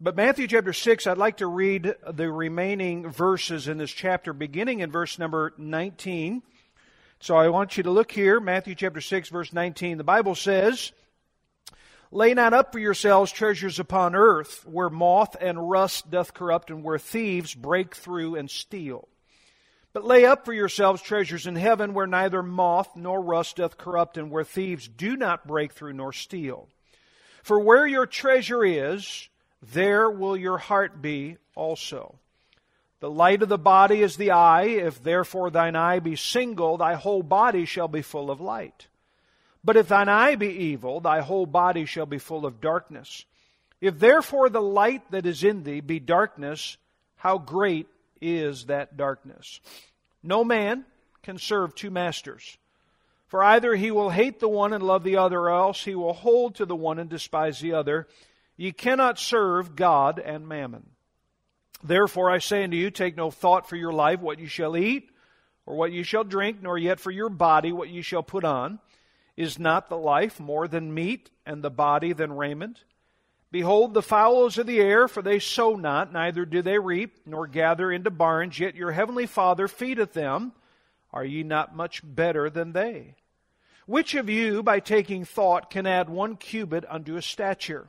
But Matthew chapter 6, I'd like to read the remaining verses in this chapter, beginning in verse number 19. So I want you to look here, Matthew chapter 6, verse 19. The Bible says, Lay not up for yourselves treasures upon earth, where moth and rust doth corrupt, and where thieves break through and steal. But lay up for yourselves treasures in heaven, where neither moth nor rust doth corrupt, and where thieves do not break through nor steal. For where your treasure is, there will your heart be also. The light of the body is the eye. If therefore thine eye be single, thy whole body shall be full of light. But if thine eye be evil, thy whole body shall be full of darkness. If therefore the light that is in thee be darkness, how great is that darkness? No man can serve two masters. For either he will hate the one and love the other, or else he will hold to the one and despise the other. Ye cannot serve God and mammon. Therefore I say unto you, take no thought for your life, what you shall eat, or what you shall drink, nor yet for your body, what you shall put on. Is not the life more than meat, and the body than raiment? Behold the fowls of the air, for they sow not, neither do they reap, nor gather into barns, yet your heavenly Father feedeth them. Are ye not much better than they? Which of you, by taking thought, can add one cubit unto a stature?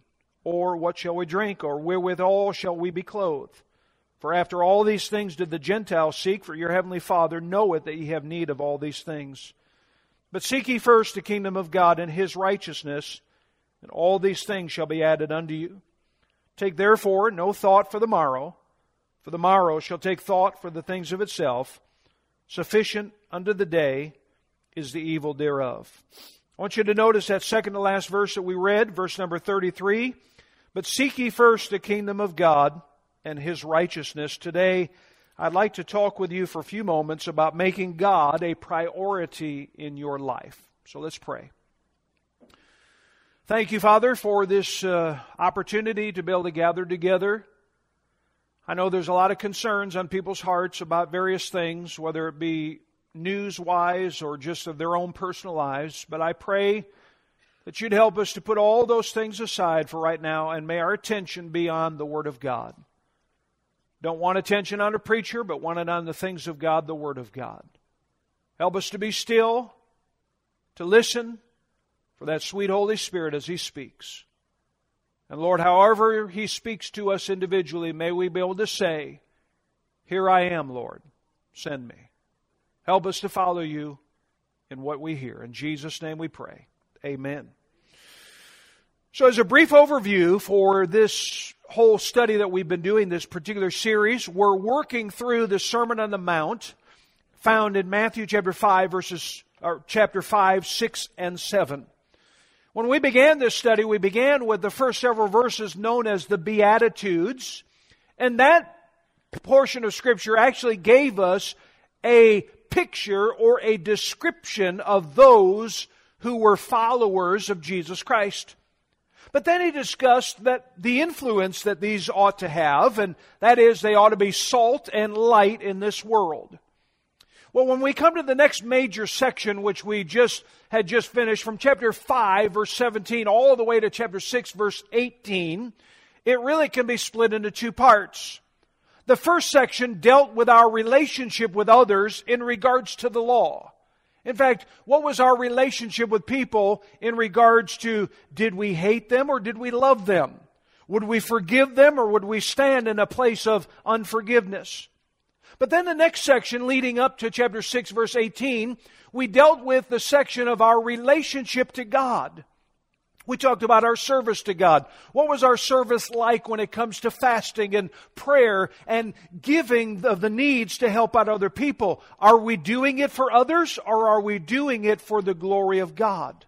Or what shall we drink? Or wherewithal shall we be clothed? For after all these things did the Gentiles seek, for your heavenly Father knoweth that ye have need of all these things. But seek ye first the kingdom of God and his righteousness, and all these things shall be added unto you. Take therefore no thought for the morrow, for the morrow shall take thought for the things of itself. Sufficient unto the day is the evil thereof. I want you to notice that second to last verse that we read, verse number 33. But seek ye first the kingdom of God and his righteousness. Today, I'd like to talk with you for a few moments about making God a priority in your life. So let's pray. Thank you, Father, for this uh, opportunity to be able to gather together. I know there's a lot of concerns on people's hearts about various things, whether it be news wise or just of their own personal lives, but I pray that you'd help us to put all those things aside for right now and may our attention be on the Word of God. Don't want attention on a preacher, but want it on the things of God, the Word of God. Help us to be still, to listen for that sweet Holy Spirit as He speaks. And Lord, however He speaks to us individually, may we be able to say, Here I am, Lord, send me. Help us to follow you in what we hear. In Jesus' name we pray. Amen. So, as a brief overview for this whole study that we've been doing, this particular series, we're working through the Sermon on the Mount found in Matthew chapter 5, verses, or chapter 5, 6, and 7. When we began this study, we began with the first several verses known as the Beatitudes, and that portion of Scripture actually gave us a picture or a description of those who were followers of Jesus Christ. But then he discussed that the influence that these ought to have, and that is they ought to be salt and light in this world. Well, when we come to the next major section, which we just had just finished from chapter 5, verse 17, all the way to chapter 6, verse 18, it really can be split into two parts. The first section dealt with our relationship with others in regards to the law. In fact, what was our relationship with people in regards to did we hate them or did we love them? Would we forgive them or would we stand in a place of unforgiveness? But then the next section leading up to chapter 6 verse 18, we dealt with the section of our relationship to God. We talked about our service to God. What was our service like when it comes to fasting and prayer and giving of the needs to help out other people? Are we doing it for others or are we doing it for the glory of God?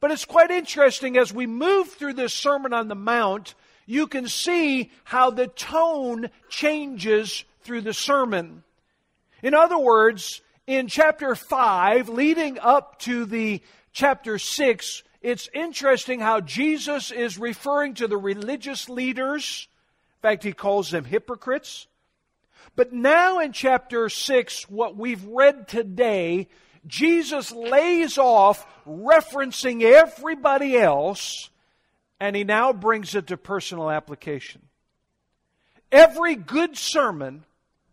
But it's quite interesting as we move through this Sermon on the Mount, you can see how the tone changes through the sermon. In other words, in chapter 5, leading up to the chapter 6, it's interesting how Jesus is referring to the religious leaders. In fact, he calls them hypocrites. But now in chapter 6, what we've read today, Jesus lays off referencing everybody else, and he now brings it to personal application. Every good sermon,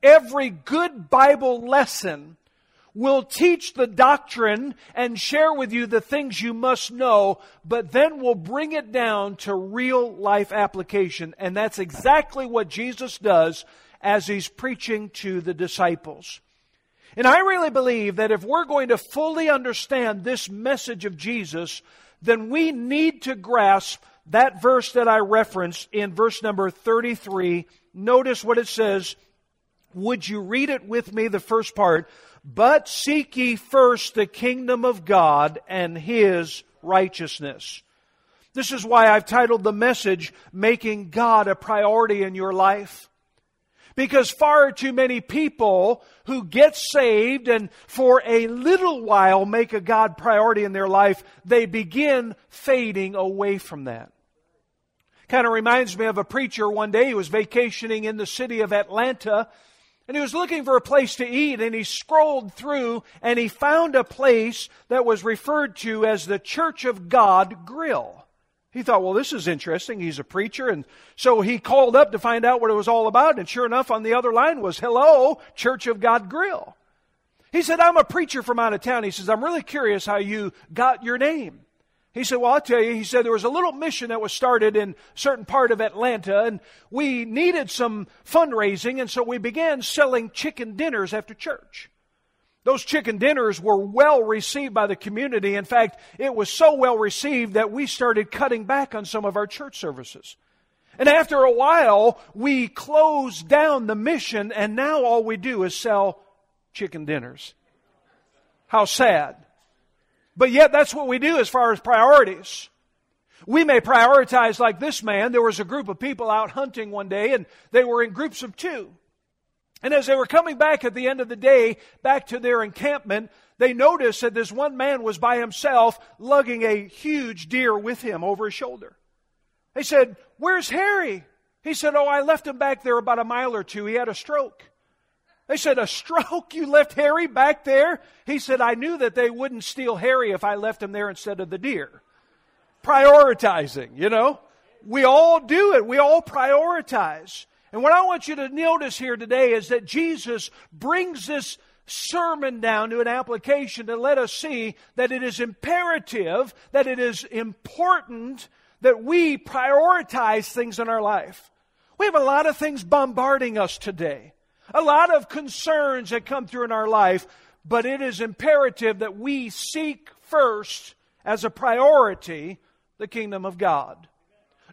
every good Bible lesson will teach the doctrine and share with you the things you must know, but then will bring it down to real life application. And that's exactly what Jesus does as he's preaching to the disciples. And I really believe that if we're going to fully understand this message of Jesus, then we need to grasp that verse that I referenced in verse number 33. Notice what it says. Would you read it with me, the first part? But seek ye first the kingdom of God and his righteousness. This is why I've titled the message, Making God a Priority in Your Life. Because far too many people who get saved and for a little while make a God priority in their life, they begin fading away from that. Kind of reminds me of a preacher one day who was vacationing in the city of Atlanta and he was looking for a place to eat and he scrolled through and he found a place that was referred to as the Church of God Grill. He thought, well, this is interesting. He's a preacher. And so he called up to find out what it was all about. And sure enough, on the other line was, hello, Church of God Grill. He said, I'm a preacher from out of town. He says, I'm really curious how you got your name. He said, Well, I'll tell you. He said, There was a little mission that was started in a certain part of Atlanta, and we needed some fundraising, and so we began selling chicken dinners after church. Those chicken dinners were well received by the community. In fact, it was so well received that we started cutting back on some of our church services. And after a while, we closed down the mission, and now all we do is sell chicken dinners. How sad. But yet, that's what we do as far as priorities. We may prioritize like this man. There was a group of people out hunting one day, and they were in groups of two. And as they were coming back at the end of the day, back to their encampment, they noticed that this one man was by himself lugging a huge deer with him over his shoulder. They said, Where's Harry? He said, Oh, I left him back there about a mile or two. He had a stroke. They said, A stroke? You left Harry back there? He said, I knew that they wouldn't steal Harry if I left him there instead of the deer. Prioritizing, you know? We all do it. We all prioritize. And what I want you to notice here today is that Jesus brings this sermon down to an application to let us see that it is imperative, that it is important that we prioritize things in our life. We have a lot of things bombarding us today, a lot of concerns that come through in our life, but it is imperative that we seek first as a priority the kingdom of God.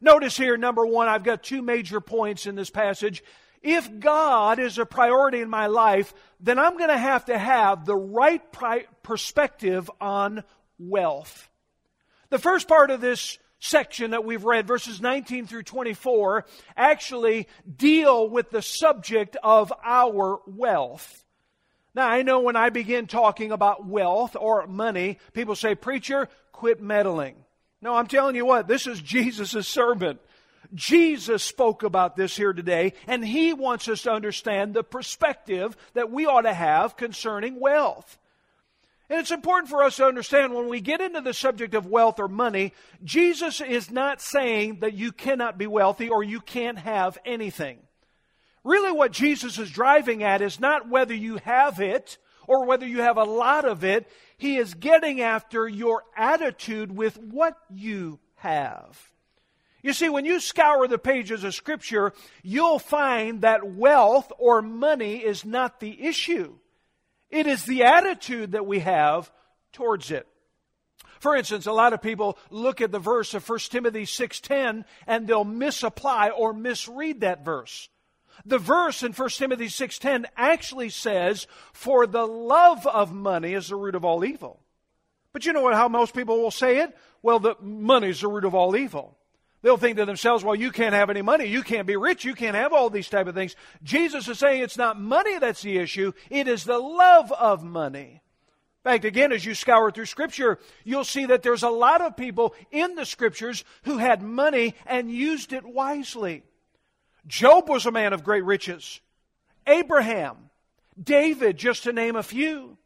Notice here, number one, I've got two major points in this passage. If God is a priority in my life, then I'm going to have to have the right pri- perspective on wealth. The first part of this section that we've read, verses 19 through 24, actually deal with the subject of our wealth. Now, I know when I begin talking about wealth or money, people say, Preacher, quit meddling. No, I'm telling you what, this is Jesus' servant. Jesus spoke about this here today, and he wants us to understand the perspective that we ought to have concerning wealth. And it's important for us to understand when we get into the subject of wealth or money, Jesus is not saying that you cannot be wealthy or you can't have anything. Really, what Jesus is driving at is not whether you have it or whether you have a lot of it. He is getting after your attitude with what you have. You see, when you scour the pages of Scripture, you'll find that wealth or money is not the issue. It is the attitude that we have towards it. For instance, a lot of people look at the verse of 1 Timothy 6:10 and they'll misapply or misread that verse. The verse in 1 Timothy 6:10 actually says, "For the love of money is the root of all evil." But you know what, how most people will say it? Well, the money is the root of all evil. They'll think to themselves, well, you can't have any money. You can't be rich. You can't have all these type of things. Jesus is saying it's not money that's the issue. It is the love of money. In fact, again, as you scour through Scripture, you'll see that there's a lot of people in the Scriptures who had money and used it wisely. Job was a man of great riches. Abraham, David, just to name a few.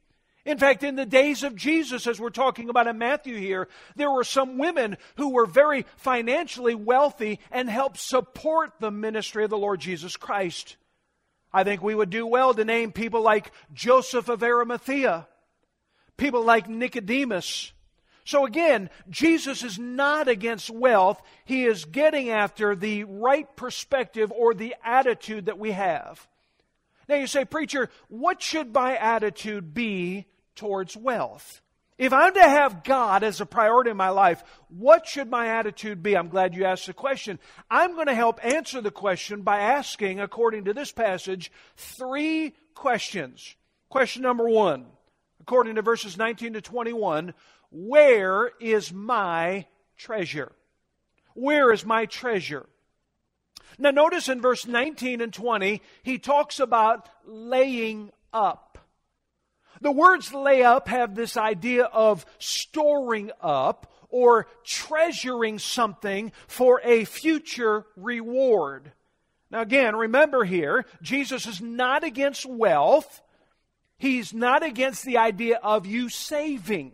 In fact, in the days of Jesus, as we're talking about in Matthew here, there were some women who were very financially wealthy and helped support the ministry of the Lord Jesus Christ. I think we would do well to name people like Joseph of Arimathea, people like Nicodemus. So again, Jesus is not against wealth. He is getting after the right perspective or the attitude that we have. Now you say, preacher, what should my attitude be towards wealth. If I'm to have God as a priority in my life, what should my attitude be? I'm glad you asked the question. I'm going to help answer the question by asking, according to this passage, three questions. Question number one, according to verses 19 to 21, where is my treasure? Where is my treasure? Now, notice in verse 19 and 20, he talks about laying up. The words lay up have this idea of storing up or treasuring something for a future reward. Now, again, remember here, Jesus is not against wealth. He's not against the idea of you saving.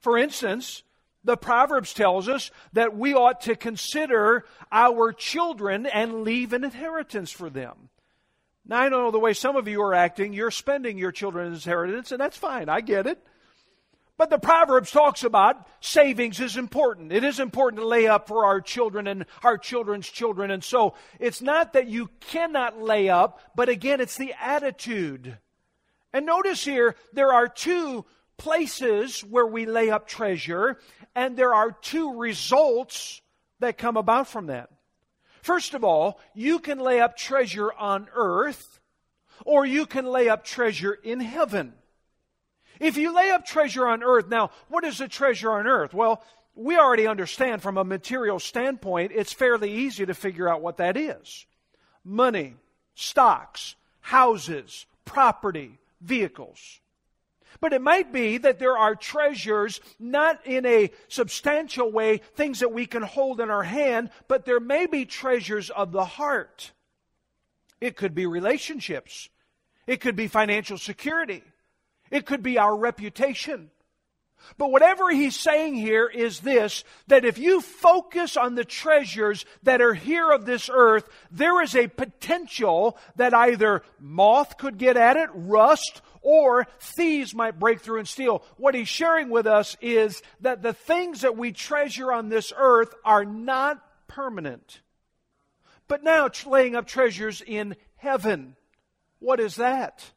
For instance, the Proverbs tells us that we ought to consider our children and leave an inheritance for them. Now, I know the way some of you are acting, you're spending your children's inheritance, and that's fine. I get it. But the Proverbs talks about savings is important. It is important to lay up for our children and our children's children. And so it's not that you cannot lay up, but again, it's the attitude. And notice here, there are two places where we lay up treasure, and there are two results that come about from that. First of all, you can lay up treasure on earth, or you can lay up treasure in heaven. If you lay up treasure on earth, now, what is a treasure on earth? Well, we already understand from a material standpoint, it's fairly easy to figure out what that is money, stocks, houses, property, vehicles. But it might be that there are treasures, not in a substantial way, things that we can hold in our hand, but there may be treasures of the heart. It could be relationships. It could be financial security. It could be our reputation. But whatever he's saying here is this that if you focus on the treasures that are here of this earth, there is a potential that either moth could get at it, rust, or thieves might break through and steal. What he's sharing with us is that the things that we treasure on this earth are not permanent. But now laying up treasures in heaven. What is that?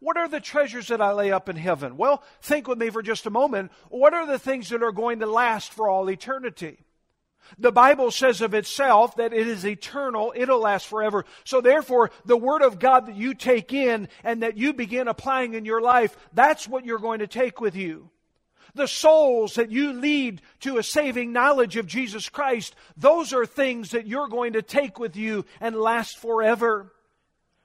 What are the treasures that I lay up in heaven? Well, think with me for just a moment. What are the things that are going to last for all eternity? The Bible says of itself that it is eternal, it'll last forever. So therefore, the Word of God that you take in and that you begin applying in your life, that's what you're going to take with you. The souls that you lead to a saving knowledge of Jesus Christ, those are things that you're going to take with you and last forever.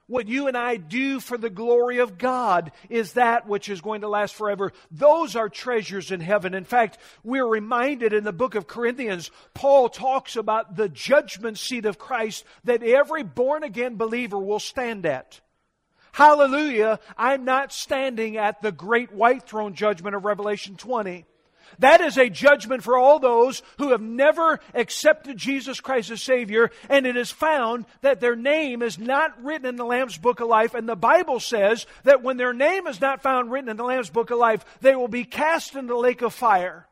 What you and I do for the glory of God is that which is going to last forever. Those are treasures in heaven. In fact, we're reminded in the book of Corinthians, Paul talks about the judgment seat of Christ that every born again believer will stand at. Hallelujah, I'm not standing at the great white throne judgment of Revelation 20. That is a judgment for all those who have never accepted Jesus Christ as Savior, and it is found that their name is not written in the Lamb's Book of Life, and the Bible says that when their name is not found written in the Lamb's Book of Life, they will be cast into the lake of fire.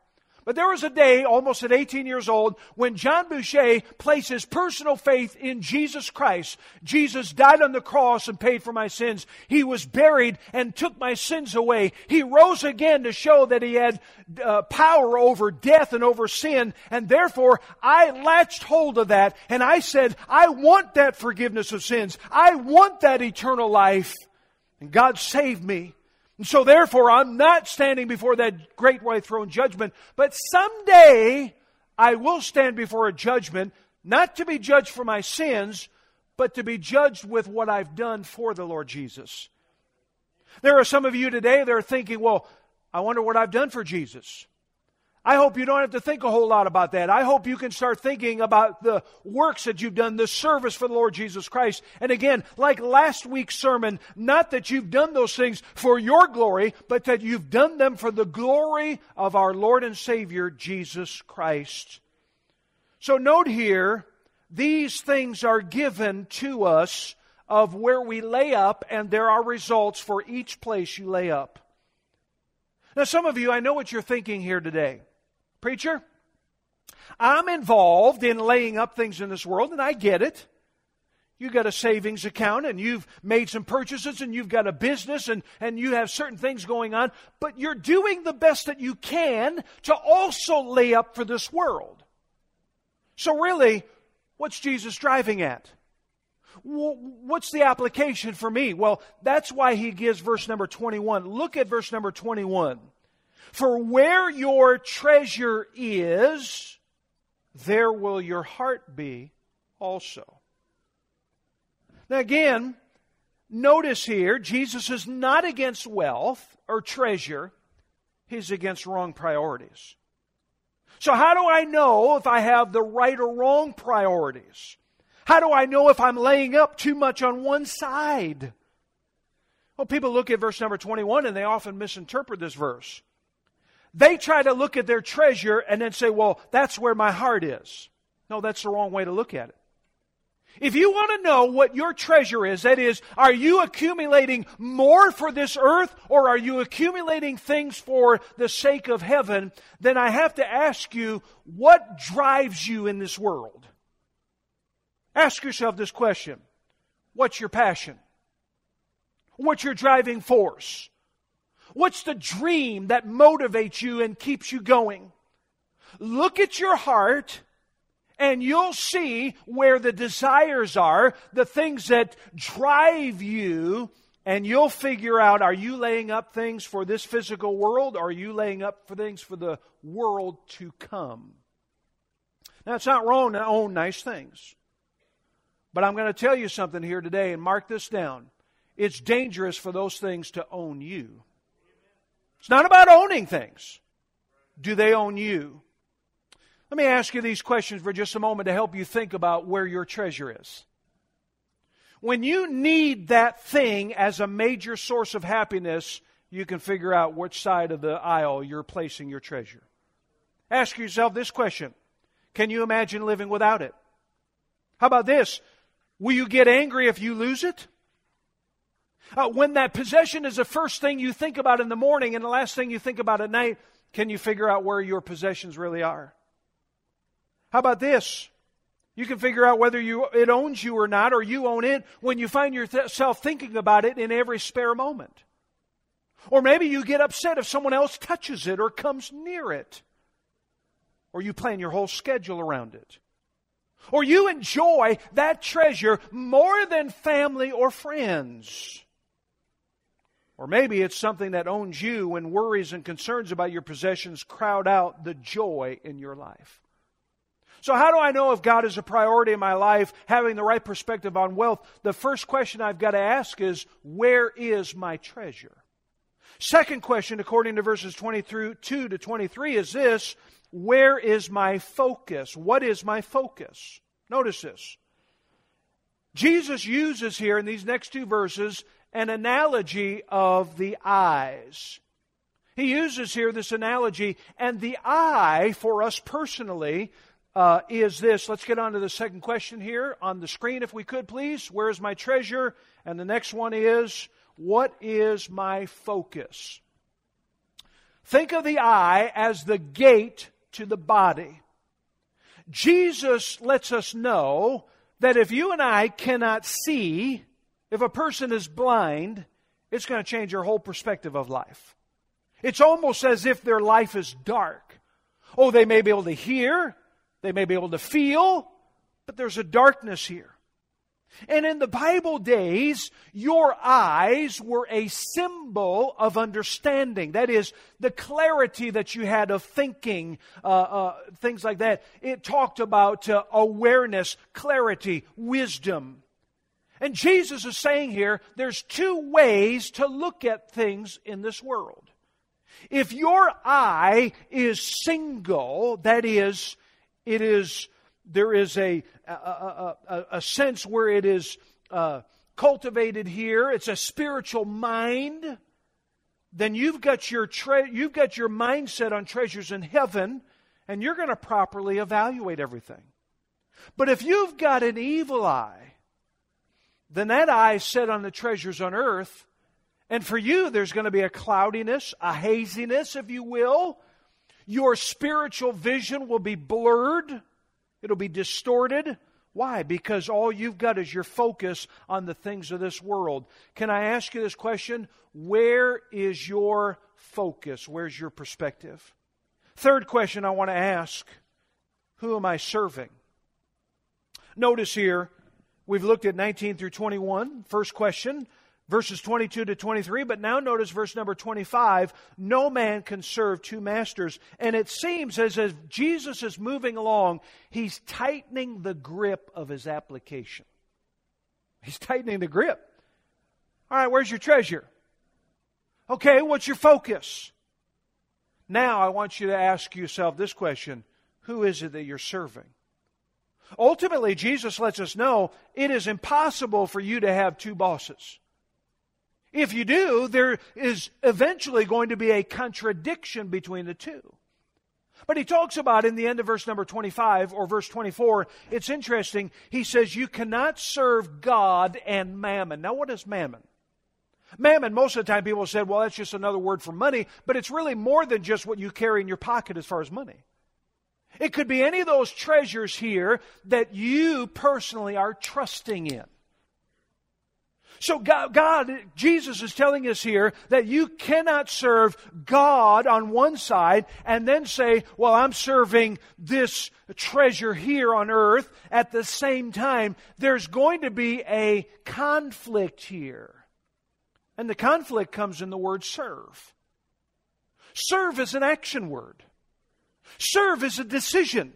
But there was a day, almost at 18 years old, when John Boucher placed his personal faith in Jesus Christ. Jesus died on the cross and paid for my sins. He was buried and took my sins away. He rose again to show that he had uh, power over death and over sin. And therefore, I latched hold of that and I said, I want that forgiveness of sins. I want that eternal life. And God saved me. And so therefore, I'm not standing before that great white throne judgment, but someday I will stand before a judgment, not to be judged for my sins, but to be judged with what I've done for the Lord Jesus. There are some of you today that are thinking, well, I wonder what I've done for Jesus. I hope you don't have to think a whole lot about that. I hope you can start thinking about the works that you've done, the service for the Lord Jesus Christ. And again, like last week's sermon, not that you've done those things for your glory, but that you've done them for the glory of our Lord and Savior, Jesus Christ. So note here, these things are given to us of where we lay up, and there are results for each place you lay up. Now, some of you, I know what you're thinking here today. Preacher, I'm involved in laying up things in this world, and I get it. You've got a savings account and you've made some purchases and you've got a business and, and you have certain things going on, but you're doing the best that you can to also lay up for this world. So, really, what's Jesus driving at? What's the application for me? Well, that's why he gives verse number 21. Look at verse number 21. For where your treasure is, there will your heart be also. Now, again, notice here, Jesus is not against wealth or treasure, he's against wrong priorities. So, how do I know if I have the right or wrong priorities? How do I know if I'm laying up too much on one side? Well, people look at verse number 21 and they often misinterpret this verse. They try to look at their treasure and then say, well, that's where my heart is. No, that's the wrong way to look at it. If you want to know what your treasure is, that is, are you accumulating more for this earth or are you accumulating things for the sake of heaven, then I have to ask you, what drives you in this world? Ask yourself this question What's your passion? What's your driving force? What's the dream that motivates you and keeps you going? Look at your heart and you'll see where the desires are, the things that drive you, and you'll figure out are you laying up things for this physical world or are you laying up for things for the world to come? Now, it's not wrong to own nice things. But I'm going to tell you something here today, and mark this down. It's dangerous for those things to own you. It's not about owning things. Do they own you? Let me ask you these questions for just a moment to help you think about where your treasure is. When you need that thing as a major source of happiness, you can figure out which side of the aisle you're placing your treasure. Ask yourself this question Can you imagine living without it? How about this? Will you get angry if you lose it? Uh, when that possession is the first thing you think about in the morning and the last thing you think about at night, can you figure out where your possessions really are? How about this? You can figure out whether you, it owns you or not, or you own it when you find yourself thinking about it in every spare moment. Or maybe you get upset if someone else touches it or comes near it. Or you plan your whole schedule around it. Or you enjoy that treasure more than family or friends. Or maybe it's something that owns you when worries and concerns about your possessions crowd out the joy in your life. So, how do I know if God is a priority in my life, having the right perspective on wealth? The first question I've got to ask is, where is my treasure? Second question, according to verses 22 to 23, is this where is my focus? What is my focus? Notice this. Jesus uses here in these next two verses an analogy of the eyes. He uses here this analogy, and the eye for us personally uh, is this. Let's get on to the second question here on the screen, if we could, please. Where is my treasure? And the next one is, what is my focus? Think of the eye as the gate to the body. Jesus lets us know that if you and I cannot see, if a person is blind, it's going to change your whole perspective of life. It's almost as if their life is dark. Oh, they may be able to hear, they may be able to feel, but there's a darkness here. And in the Bible days, your eyes were a symbol of understanding. That is, the clarity that you had of thinking, uh, uh, things like that. It talked about uh, awareness, clarity, wisdom. And Jesus is saying here there's two ways to look at things in this world. If your eye is single, that is, it is there is a, a, a, a sense where it is uh, cultivated here. It's a spiritual mind. Then you've got your tre- you've got your mindset on treasures in heaven, and you're going to properly evaluate everything. But if you've got an evil eye, then that eye is set on the treasures on earth, and for you there's going to be a cloudiness, a haziness, if you will. Your spiritual vision will be blurred. It'll be distorted. Why? Because all you've got is your focus on the things of this world. Can I ask you this question? Where is your focus? Where's your perspective? Third question I want to ask Who am I serving? Notice here, we've looked at 19 through 21. First question verses 22 to 23. But now notice verse number 25 no man can serve two masters. And it seems as if Jesus is moving along, he's tightening the grip of his application. He's tightening the grip. All right, where's your treasure? Okay, what's your focus? Now I want you to ask yourself this question Who is it that you're serving? Ultimately, Jesus lets us know it is impossible for you to have two bosses. If you do, there is eventually going to be a contradiction between the two. But he talks about in the end of verse number 25 or verse 24, it's interesting. He says, You cannot serve God and mammon. Now, what is mammon? Mammon, most of the time people said, well, that's just another word for money, but it's really more than just what you carry in your pocket as far as money. It could be any of those treasures here that you personally are trusting in. So God, God, Jesus is telling us here that you cannot serve God on one side and then say, well, I'm serving this treasure here on earth at the same time. There's going to be a conflict here. And the conflict comes in the word serve. Serve is an action word. Serve is a decision.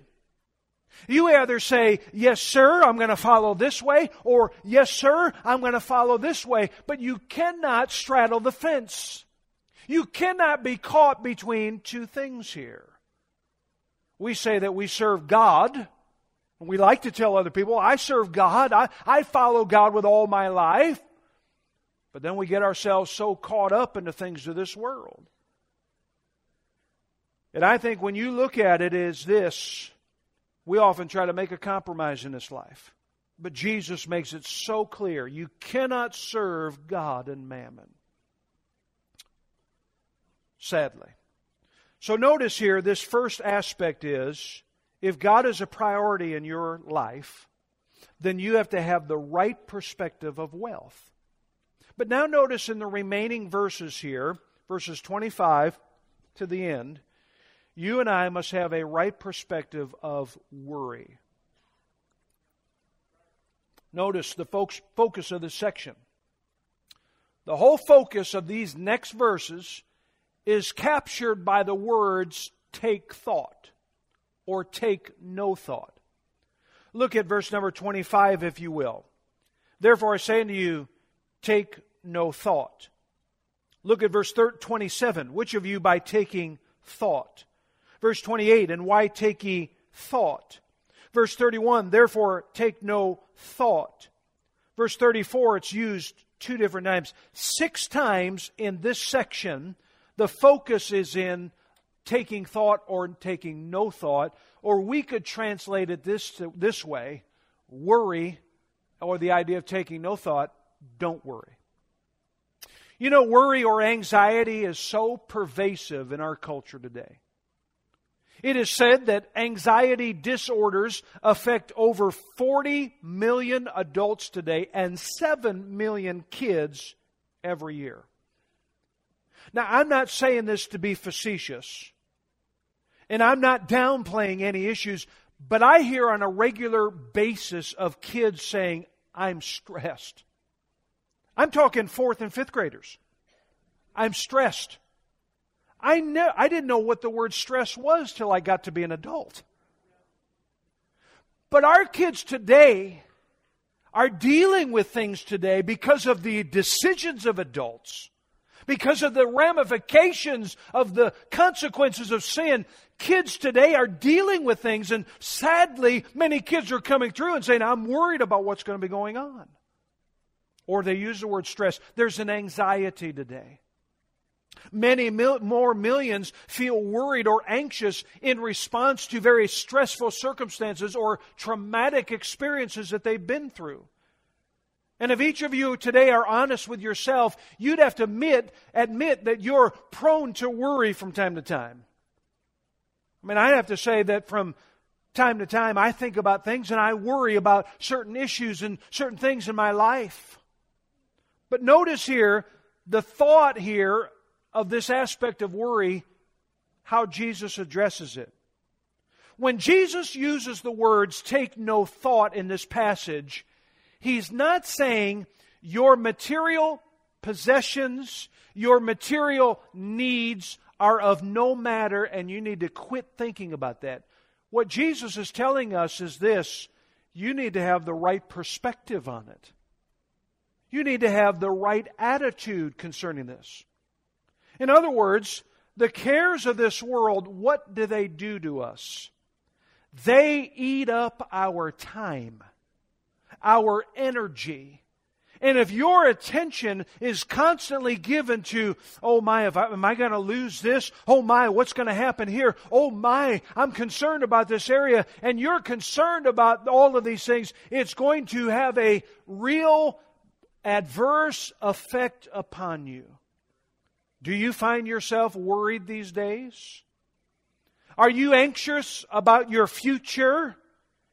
You either say, Yes, sir, I'm going to follow this way, or Yes, sir, I'm going to follow this way. But you cannot straddle the fence. You cannot be caught between two things here. We say that we serve God. And We like to tell other people, I serve God. I, I follow God with all my life. But then we get ourselves so caught up in the things of this world. And I think when you look at it this, we often try to make a compromise in this life. But Jesus makes it so clear you cannot serve God and mammon. Sadly. So notice here, this first aspect is if God is a priority in your life, then you have to have the right perspective of wealth. But now notice in the remaining verses here, verses 25 to the end, you and I must have a right perspective of worry. Notice the focus of this section. The whole focus of these next verses is captured by the words take thought or take no thought. Look at verse number 25, if you will. Therefore, I say unto you, take no thought. Look at verse 27. Which of you, by taking thought, Verse 28, and why take ye thought? Verse 31, therefore take no thought. Verse 34, it's used two different times. Six times in this section, the focus is in taking thought or taking no thought, or we could translate it this, this way worry, or the idea of taking no thought, don't worry. You know, worry or anxiety is so pervasive in our culture today. It is said that anxiety disorders affect over 40 million adults today and 7 million kids every year. Now, I'm not saying this to be facetious, and I'm not downplaying any issues, but I hear on a regular basis of kids saying, I'm stressed. I'm talking fourth and fifth graders. I'm stressed. I, ne- I didn't know what the word stress was till I got to be an adult. But our kids today are dealing with things today because of the decisions of adults, because of the ramifications of the consequences of sin. Kids today are dealing with things, and sadly, many kids are coming through and saying, I'm worried about what's going to be going on. Or they use the word stress. There's an anxiety today. Many mil- more millions feel worried or anxious in response to very stressful circumstances or traumatic experiences that they've been through. And if each of you today are honest with yourself, you'd have to admit, admit that you're prone to worry from time to time. I mean, I'd have to say that from time to time I think about things and I worry about certain issues and certain things in my life. But notice here, the thought here of this aspect of worry, how Jesus addresses it. When Jesus uses the words take no thought in this passage, he's not saying your material possessions, your material needs are of no matter and you need to quit thinking about that. What Jesus is telling us is this you need to have the right perspective on it. You need to have the right attitude concerning this. In other words, the cares of this world, what do they do to us? They eat up our time, our energy. And if your attention is constantly given to, oh my, am I going to lose this? Oh my, what's going to happen here? Oh my, I'm concerned about this area. And you're concerned about all of these things. It's going to have a real adverse effect upon you. Do you find yourself worried these days? Are you anxious about your future,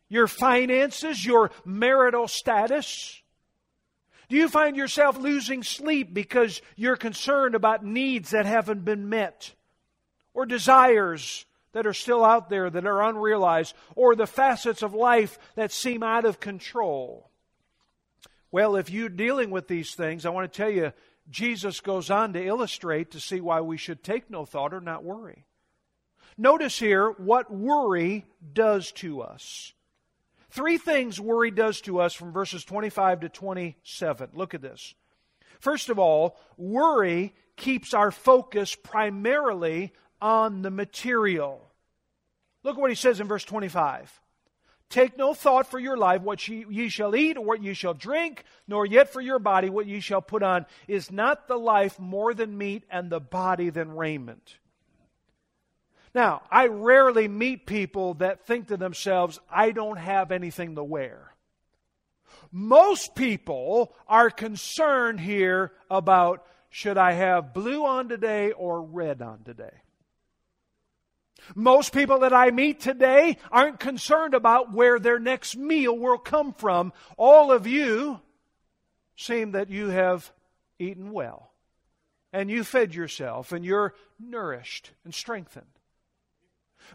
your finances, your marital status? Do you find yourself losing sleep because you're concerned about needs that haven't been met? Or desires that are still out there that are unrealized? Or the facets of life that seem out of control? Well, if you're dealing with these things, I want to tell you Jesus goes on to illustrate to see why we should take no thought or not worry. Notice here what worry does to us. Three things worry does to us from verses 25 to 27. Look at this. First of all, worry keeps our focus primarily on the material. Look at what he says in verse 25. Take no thought for your life, what ye shall eat, or what ye shall drink, nor yet for your body, what ye shall put on. Is not the life more than meat, and the body than raiment? Now, I rarely meet people that think to themselves, I don't have anything to wear. Most people are concerned here about should I have blue on today or red on today? Most people that I meet today aren't concerned about where their next meal will come from. All of you seem that you have eaten well and you fed yourself and you're nourished and strengthened.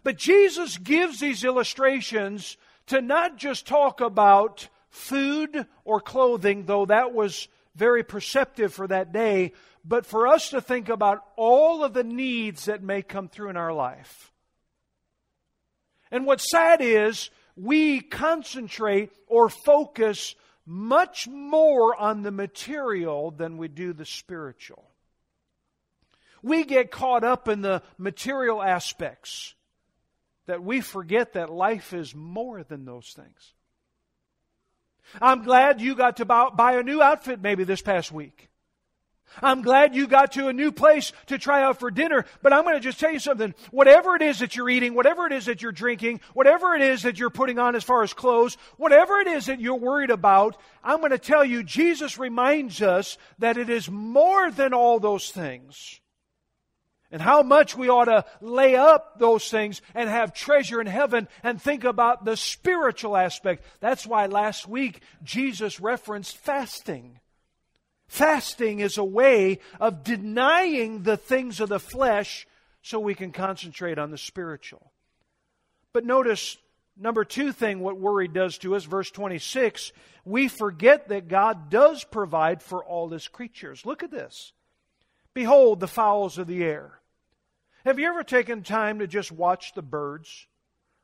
But Jesus gives these illustrations to not just talk about food or clothing, though that was very perceptive for that day, but for us to think about all of the needs that may come through in our life. And what's sad is we concentrate or focus much more on the material than we do the spiritual. We get caught up in the material aspects that we forget that life is more than those things. I'm glad you got to buy a new outfit maybe this past week. I'm glad you got to a new place to try out for dinner, but I'm going to just tell you something. Whatever it is that you're eating, whatever it is that you're drinking, whatever it is that you're putting on as far as clothes, whatever it is that you're worried about, I'm going to tell you, Jesus reminds us that it is more than all those things. And how much we ought to lay up those things and have treasure in heaven and think about the spiritual aspect. That's why last week Jesus referenced fasting. Fasting is a way of denying the things of the flesh so we can concentrate on the spiritual. But notice number two thing what worry does to us, verse 26, we forget that God does provide for all his creatures. Look at this. Behold the fowls of the air. Have you ever taken time to just watch the birds?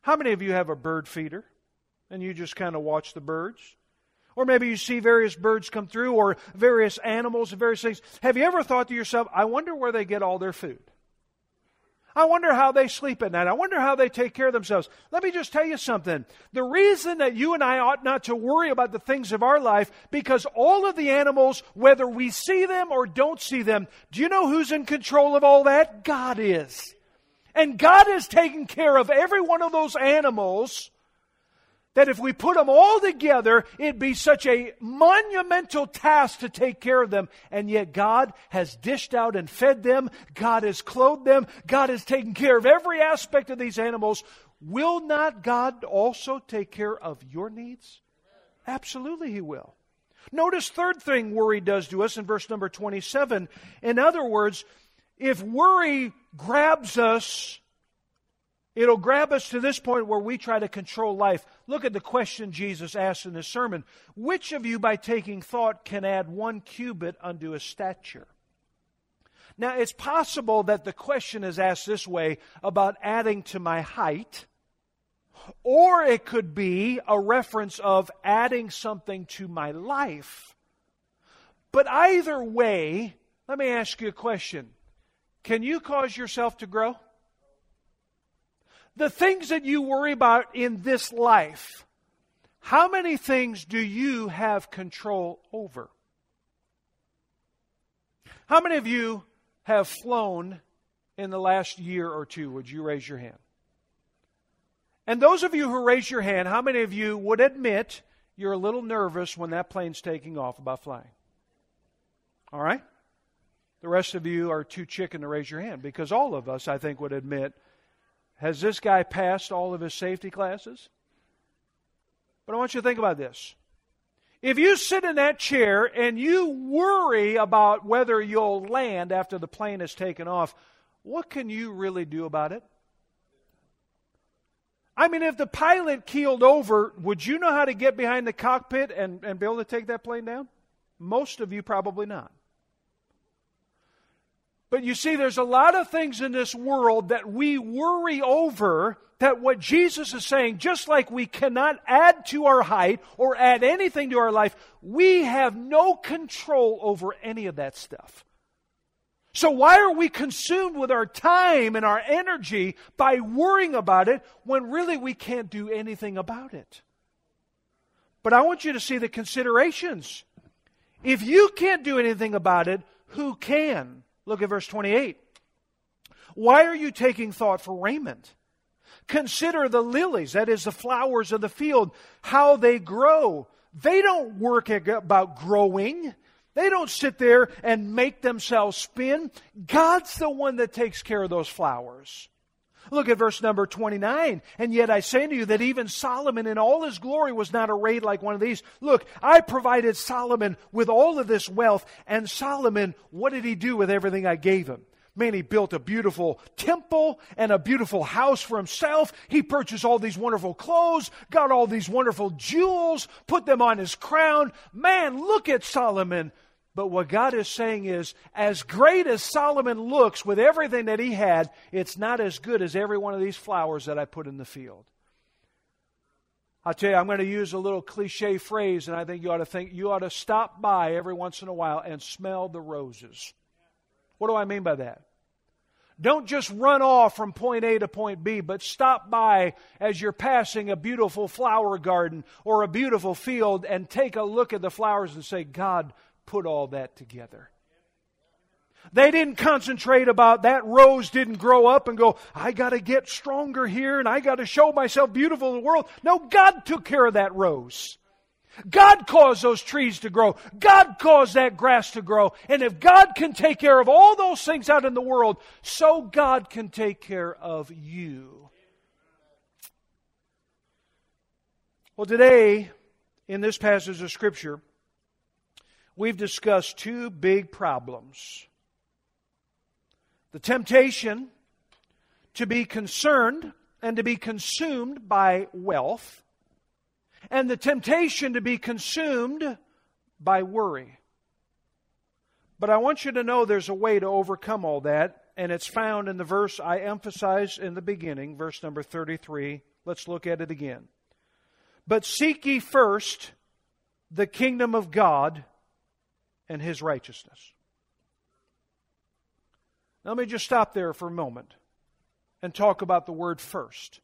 How many of you have a bird feeder and you just kind of watch the birds? Or maybe you see various birds come through or various animals and various things. Have you ever thought to yourself, I wonder where they get all their food? I wonder how they sleep at night. I wonder how they take care of themselves. Let me just tell you something. The reason that you and I ought not to worry about the things of our life, because all of the animals, whether we see them or don't see them, do you know who's in control of all that? God is. And God is taking care of every one of those animals that if we put them all together, it'd be such a monumental task to take care of them. And yet God has dished out and fed them. God has clothed them. God has taken care of every aspect of these animals. Will not God also take care of your needs? Absolutely, He will. Notice third thing worry does to us in verse number 27. In other words, if worry grabs us It'll grab us to this point where we try to control life. Look at the question Jesus asked in this sermon Which of you, by taking thought, can add one cubit unto a stature? Now, it's possible that the question is asked this way about adding to my height, or it could be a reference of adding something to my life. But either way, let me ask you a question Can you cause yourself to grow? The things that you worry about in this life, how many things do you have control over? How many of you have flown in the last year or two? Would you raise your hand? And those of you who raise your hand, how many of you would admit you're a little nervous when that plane's taking off about flying? All right? The rest of you are too chicken to raise your hand because all of us, I think, would admit has this guy passed all of his safety classes? But I want you to think about this. If you sit in that chair and you worry about whether you'll land after the plane has taken off, what can you really do about it? I mean, if the pilot keeled over, would you know how to get behind the cockpit and, and be able to take that plane down? Most of you probably not. But you see, there's a lot of things in this world that we worry over that what Jesus is saying, just like we cannot add to our height or add anything to our life, we have no control over any of that stuff. So why are we consumed with our time and our energy by worrying about it when really we can't do anything about it? But I want you to see the considerations. If you can't do anything about it, who can? Look at verse 28. Why are you taking thought for raiment? Consider the lilies, that is, the flowers of the field, how they grow. They don't work about growing. They don't sit there and make themselves spin. God's the one that takes care of those flowers. Look at verse number 29. And yet I say to you that even Solomon in all his glory was not arrayed like one of these. Look, I provided Solomon with all of this wealth. And Solomon, what did he do with everything I gave him? Man, he built a beautiful temple and a beautiful house for himself. He purchased all these wonderful clothes, got all these wonderful jewels, put them on his crown. Man, look at Solomon but what God is saying is, as great as Solomon looks with everything that he had, it's not as good as every one of these flowers that I put in the field. I'll tell you, I'm going to use a little cliche phrase, and I think you ought to think you ought to stop by every once in a while and smell the roses. What do I mean by that? Don't just run off from point A to point B, but stop by as you're passing a beautiful flower garden or a beautiful field and take a look at the flowers and say, God, put all that together. They didn't concentrate about that rose didn't grow up and go, I got to get stronger here and I got to show myself beautiful in the world. No, God took care of that rose. God caused those trees to grow. God caused that grass to grow. And if God can take care of all those things out in the world, so God can take care of you. Well, today, in this passage of Scripture, we've discussed two big problems the temptation to be concerned and to be consumed by wealth, and the temptation to be consumed by worry. But I want you to know there's a way to overcome all that, and it's found in the verse I emphasized in the beginning, verse number 33. Let's look at it again. But seek ye first the kingdom of God and his righteousness. Now, let me just stop there for a moment and talk about the word first.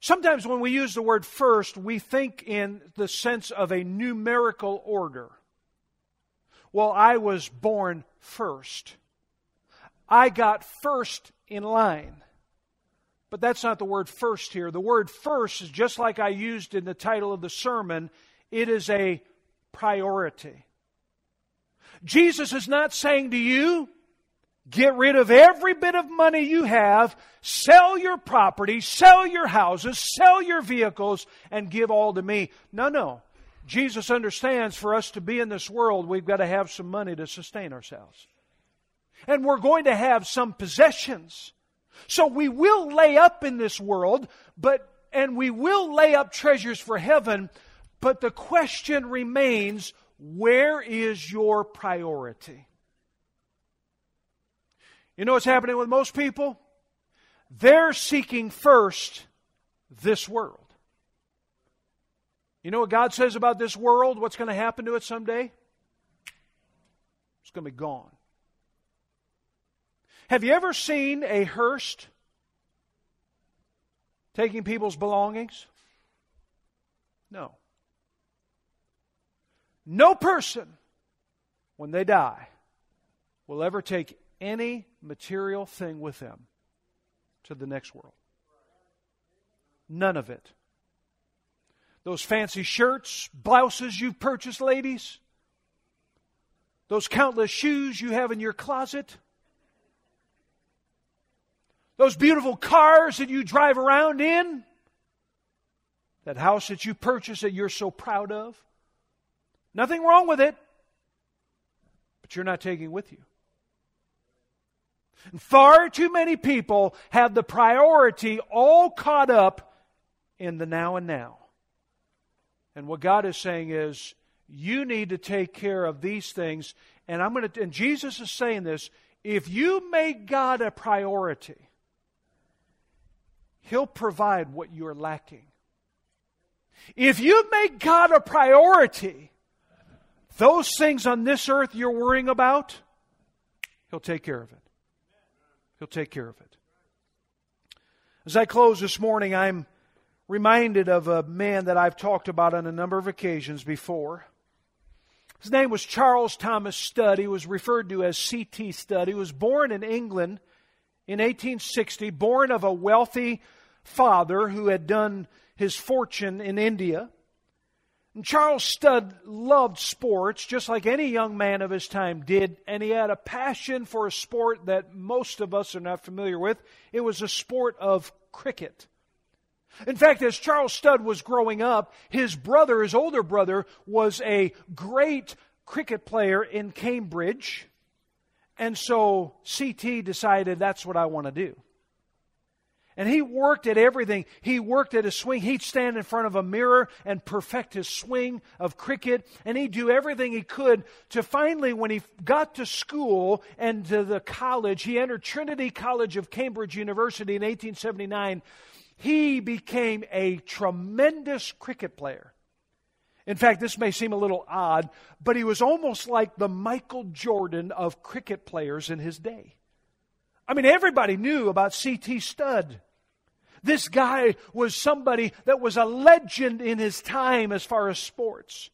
Sometimes when we use the word first, we think in the sense of a numerical order. Well, I was born first. I got first in line. But that's not the word first here. The word first is just like I used in the title of the sermon, it is a priority. Jesus is not saying to you, get rid of every bit of money you have, sell your property, sell your houses, sell your vehicles, and give all to me. No, no. Jesus understands for us to be in this world, we've got to have some money to sustain ourselves. And we're going to have some possessions. So we will lay up in this world, but, and we will lay up treasures for heaven, but the question remains, where is your priority? You know what's happening with most people? They're seeking first this world. You know what God says about this world? What's going to happen to it someday? It's going to be gone. Have you ever seen a hearse taking people's belongings? No. No person, when they die, will ever take any material thing with them to the next world. None of it. Those fancy shirts, blouses you've purchased, ladies, those countless shoes you have in your closet, those beautiful cars that you drive around in, that house that you purchased that you're so proud of. Nothing wrong with it, but you're not taking with you. And far too many people have the priority all caught up in the now and now. And what God is saying is, you need to take care of these things. And I'm going to, and Jesus is saying this, if you make God a priority, He'll provide what you're lacking. If you make God a priority, those things on this earth you're worrying about, He'll take care of it. He'll take care of it. As I close this morning, I'm reminded of a man that I've talked about on a number of occasions before. His name was Charles Thomas Studd. He was referred to as C.T. Studd. He was born in England in 1860, born of a wealthy father who had done his fortune in India. And Charles Studd loved sports just like any young man of his time did, and he had a passion for a sport that most of us are not familiar with. It was a sport of cricket. In fact, as Charles Studd was growing up, his brother, his older brother, was a great cricket player in Cambridge. And so CT decided that's what I want to do. And he worked at everything. He worked at his swing. He'd stand in front of a mirror and perfect his swing of cricket. And he'd do everything he could to finally, when he got to school and to the college, he entered Trinity College of Cambridge University in 1879. He became a tremendous cricket player. In fact, this may seem a little odd, but he was almost like the Michael Jordan of cricket players in his day. I mean, everybody knew about C.T. Studd. This guy was somebody that was a legend in his time as far as sports.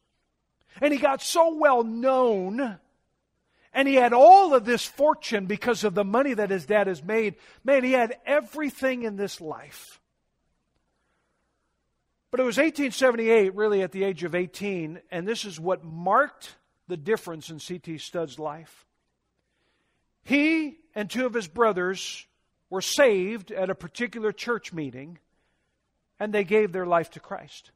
And he got so well known, and he had all of this fortune because of the money that his dad has made. Man, he had everything in this life. But it was 1878, really at the age of 18, and this is what marked the difference in C.T. Studd's life. He and two of his brothers were saved at a particular church meeting and they gave their life to Christ.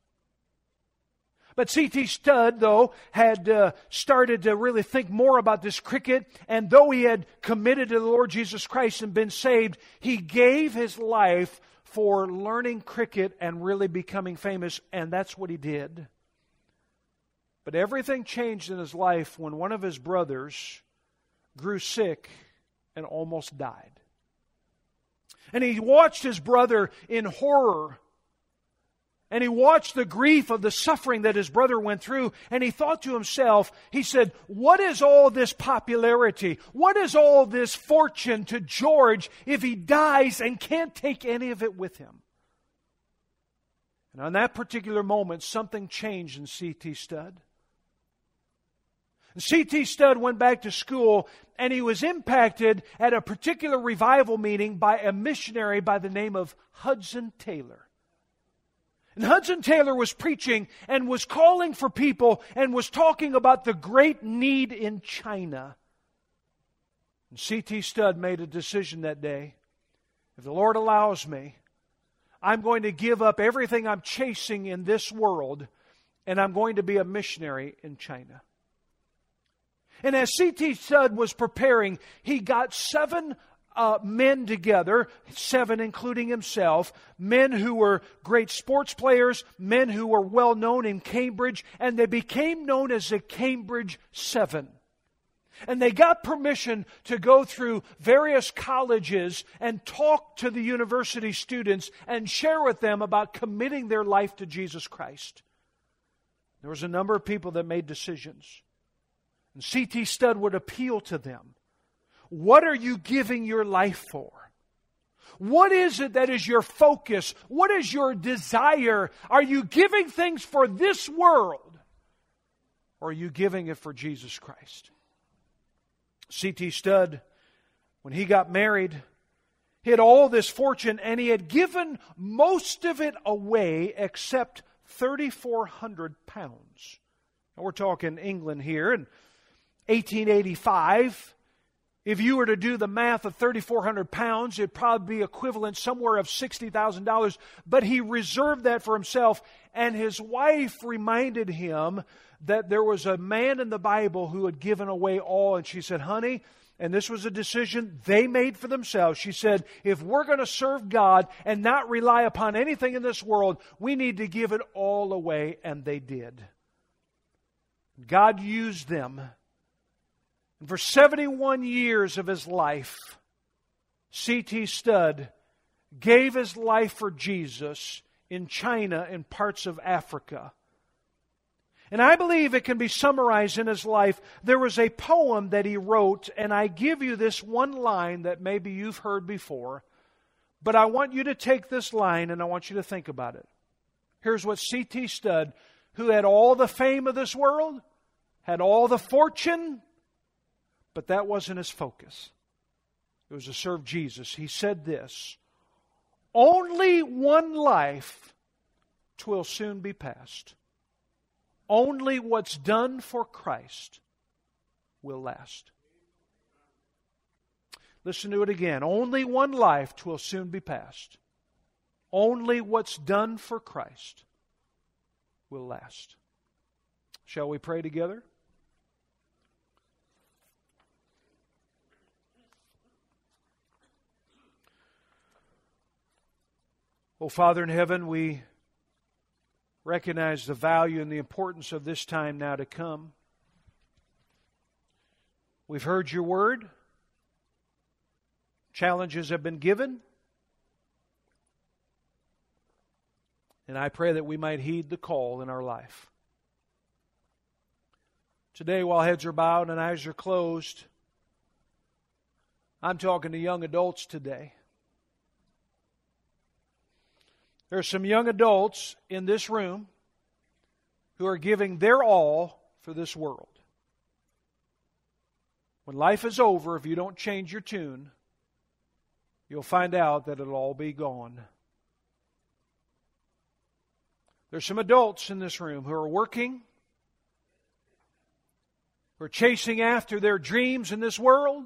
But C.T. Studd, though, had uh, started to really think more about this cricket, and though he had committed to the Lord Jesus Christ and been saved, he gave his life for learning cricket and really becoming famous, and that's what he did. But everything changed in his life when one of his brothers grew sick and almost died. And he watched his brother in horror and he watched the grief of the suffering that his brother went through, and he thought to himself, he said, What is all this popularity? What is all this fortune to George if he dies and can't take any of it with him? And on that particular moment, something changed in C.T. Studd. C.T. Studd went back to school and he was impacted at a particular revival meeting by a missionary by the name of Hudson Taylor. And Hudson Taylor was preaching and was calling for people and was talking about the great need in China. And C.T. Studd made a decision that day. If the Lord allows me, I'm going to give up everything I'm chasing in this world and I'm going to be a missionary in China. And as C.T. Studd was preparing, he got seven uh, men together, seven including himself, men who were great sports players, men who were well known in Cambridge, and they became known as the Cambridge Seven. And they got permission to go through various colleges and talk to the university students and share with them about committing their life to Jesus Christ. There was a number of people that made decisions. And C.T. Studd would appeal to them. What are you giving your life for? What is it that is your focus? What is your desire? Are you giving things for this world? Or are you giving it for Jesus Christ? C.T. Studd, when he got married, he had all this fortune and he had given most of it away except 3,400 pounds. Now we're talking England here in 1885. If you were to do the math of 3,400 pounds, it'd probably be equivalent somewhere of $60,000. But he reserved that for himself. And his wife reminded him that there was a man in the Bible who had given away all. And she said, honey, and this was a decision they made for themselves. She said, if we're going to serve God and not rely upon anything in this world, we need to give it all away. And they did. God used them and for 71 years of his life, C.T. Studd gave his life for Jesus in China and parts of Africa. And I believe it can be summarized in his life. There was a poem that he wrote, and I give you this one line that maybe you've heard before, but I want you to take this line and I want you to think about it. Here's what C.T. Studd, who had all the fame of this world, had all the fortune, but that wasn't his focus. It was to serve Jesus. He said this Only one life twill soon be past. Only what's done for Christ will last. Listen to it again. Only one life twill soon be past. Only what's done for Christ will last. Shall we pray together? Oh, Father in heaven, we recognize the value and the importance of this time now to come. We've heard your word. Challenges have been given. And I pray that we might heed the call in our life. Today, while heads are bowed and eyes are closed, I'm talking to young adults today. There are some young adults in this room who are giving their all for this world. When life is over, if you don't change your tune, you'll find out that it'll all be gone. There's some adults in this room who are working, who are chasing after their dreams in this world.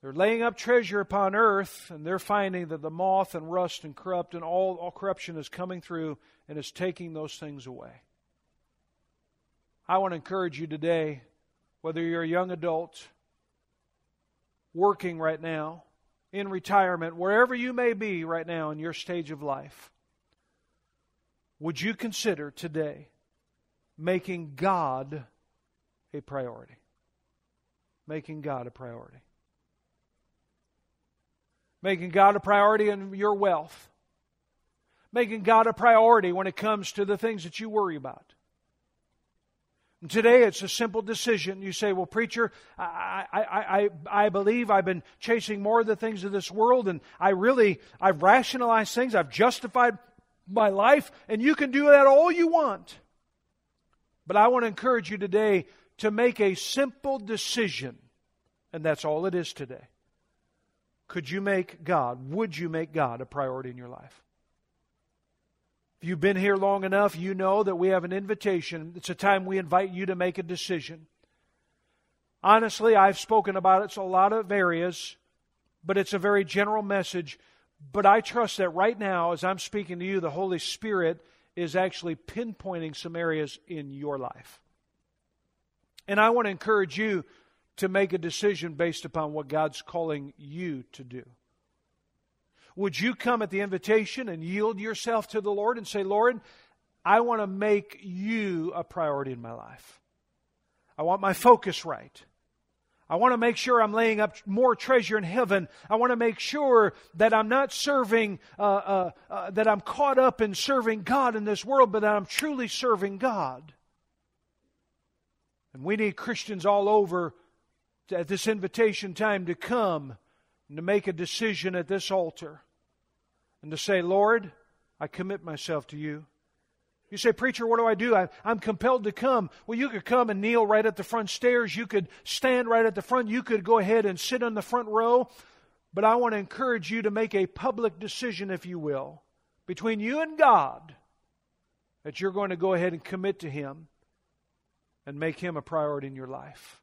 They're laying up treasure upon earth, and they're finding that the moth and rust and corrupt and all, all corruption is coming through and is taking those things away. I want to encourage you today, whether you're a young adult, working right now, in retirement, wherever you may be right now in your stage of life, would you consider today making God a priority? Making God a priority. Making God a priority in your wealth. Making God a priority when it comes to the things that you worry about. And today it's a simple decision. You say, well, preacher, I, I, I, I believe I've been chasing more of the things of this world and I really, I've rationalized things. I've justified my life and you can do that all you want. But I want to encourage you today to make a simple decision. And that's all it is today. Could you make God, would you make God a priority in your life? If you've been here long enough, you know that we have an invitation. It's a time we invite you to make a decision. Honestly, I've spoken about it, so a lot of areas, but it's a very general message. But I trust that right now, as I'm speaking to you, the Holy Spirit is actually pinpointing some areas in your life. And I want to encourage you to make a decision based upon what God's calling you to do. Would you come at the invitation and yield yourself to the Lord and say, Lord, I want to make you a priority in my life. I want my focus right. I want to make sure I'm laying up more treasure in heaven. I want to make sure that I'm not serving, uh, uh, uh, that I'm caught up in serving God in this world, but that I'm truly serving God. And we need Christians all over at this invitation time to come and to make a decision at this altar and to say, Lord, I commit myself to you. You say, Preacher, what do I do? I, am compelled to come. Well, you could come and kneel right at the front stairs. You could stand right at the front. You could go ahead and sit on the front row. But I want to encourage you to make a public decision, if you will, between you and God that you're going to go ahead and commit to Him and make Him a priority in your life.